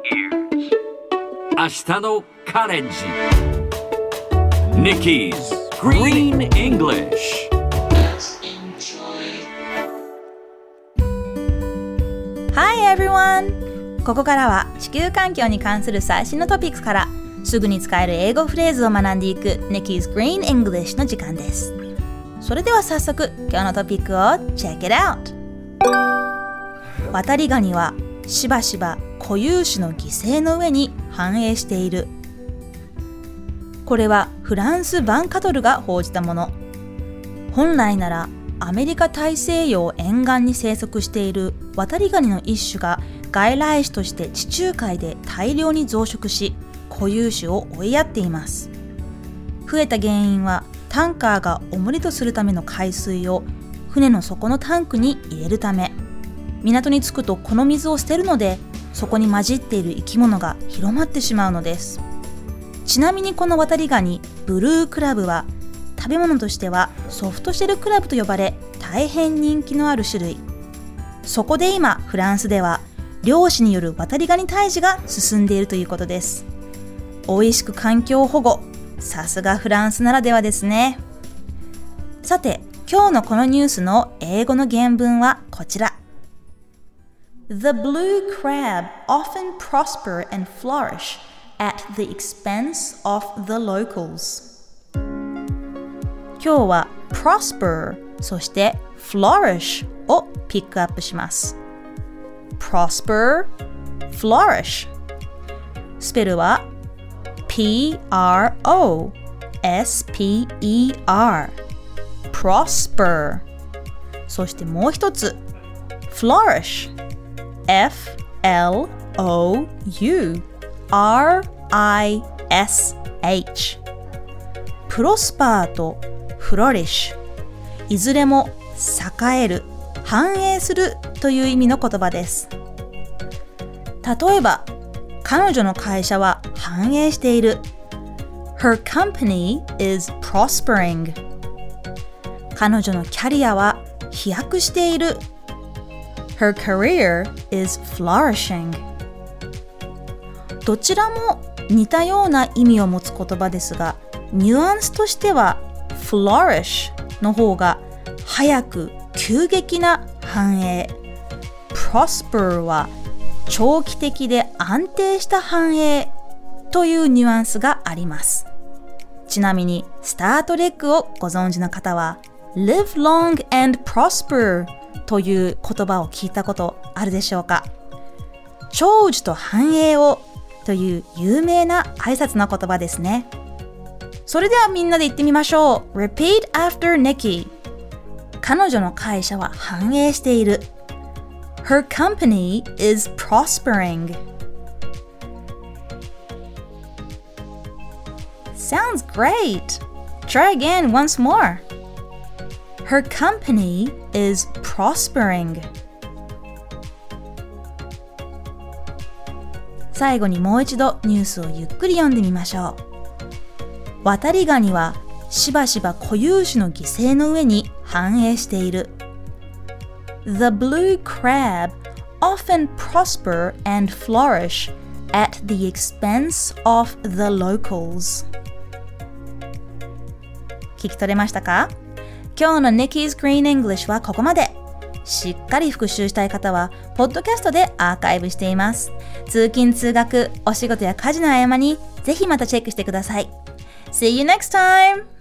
明日のカレンジ Nikki's Green English Hi everyone! ここからは地球環境に関する最新のトピックからすぐに使える英語フレーズを学んでいく Nikki's Green English の時間です。それでは早速今日のトピックを Check it out! 渡りガニはしばしば固有種の犠牲の上に繁栄している。これはフランス・バンカトルが報じたもの。本来ならアメリカ大西洋沿岸に生息している渡りガニの一種が外来種として地中海で大量に増殖し固有種を追いやっています増えた原因はタンカーが重りとするための海水を船の底のタンクに入れるため港に着くとこの水を捨てるのでそこに混じっている生き物が広まってしまうのです。ちなみにこの渡りガニブルークラブは食べ物としてはソフトシェルクラブと呼ばれ大変人気のある種類。そこで今フランスでは漁師による渡りガニ退治が進んでいるということです。美味しく環境保護さすがフランスならではですね。さて今日のこのニュースの英語の原文はこちら。The blue crab often prosper and flourish at the expense of the locals 今日は prosper そして flourish をピックアップします prosper flourish スペルは P-R-O-S-P-E-R prosper そしてもう一つ flourish F-L-O-U-R-I-S-H プロスパーとフロリッシュ。いずれも栄える繁栄するという意味の言葉です。例えば彼女の会社は繁栄している。Her company is prospering 彼女のキャリアは飛躍している。Her career is flourishing. どちらも似たような意味を持つ言葉ですがニュアンスとしては flourish の方が早く急激な繁栄。prosper は長期的で安定した繁栄というニュアンスがあります。ちなみにスタートレックをご存知の方は live long and prosper という言葉を聞いたことあるでしょうか長寿と繁栄をという有名な挨拶の言葉ですねそれではみんなで言ってみましょう Repeat after Nikki 彼女の会社は繁栄している Her company is prospering Sounds great! Try again once more. Her company is prospering. 最後にもう一度ニュースをゆっくり読んでみましょう。渡りガニはしばしば固有種の犠牲の上に繁栄している。The blue crab often prosper and flourish at the expense of the locals. 聞き取れましたか今日の Nikki's Green English はここまで。しっかり復習したい方は、ポッドキャストでアーカイブしています。通勤・通学、お仕事や家事の合間に、ぜひまたチェックしてください。See you next time!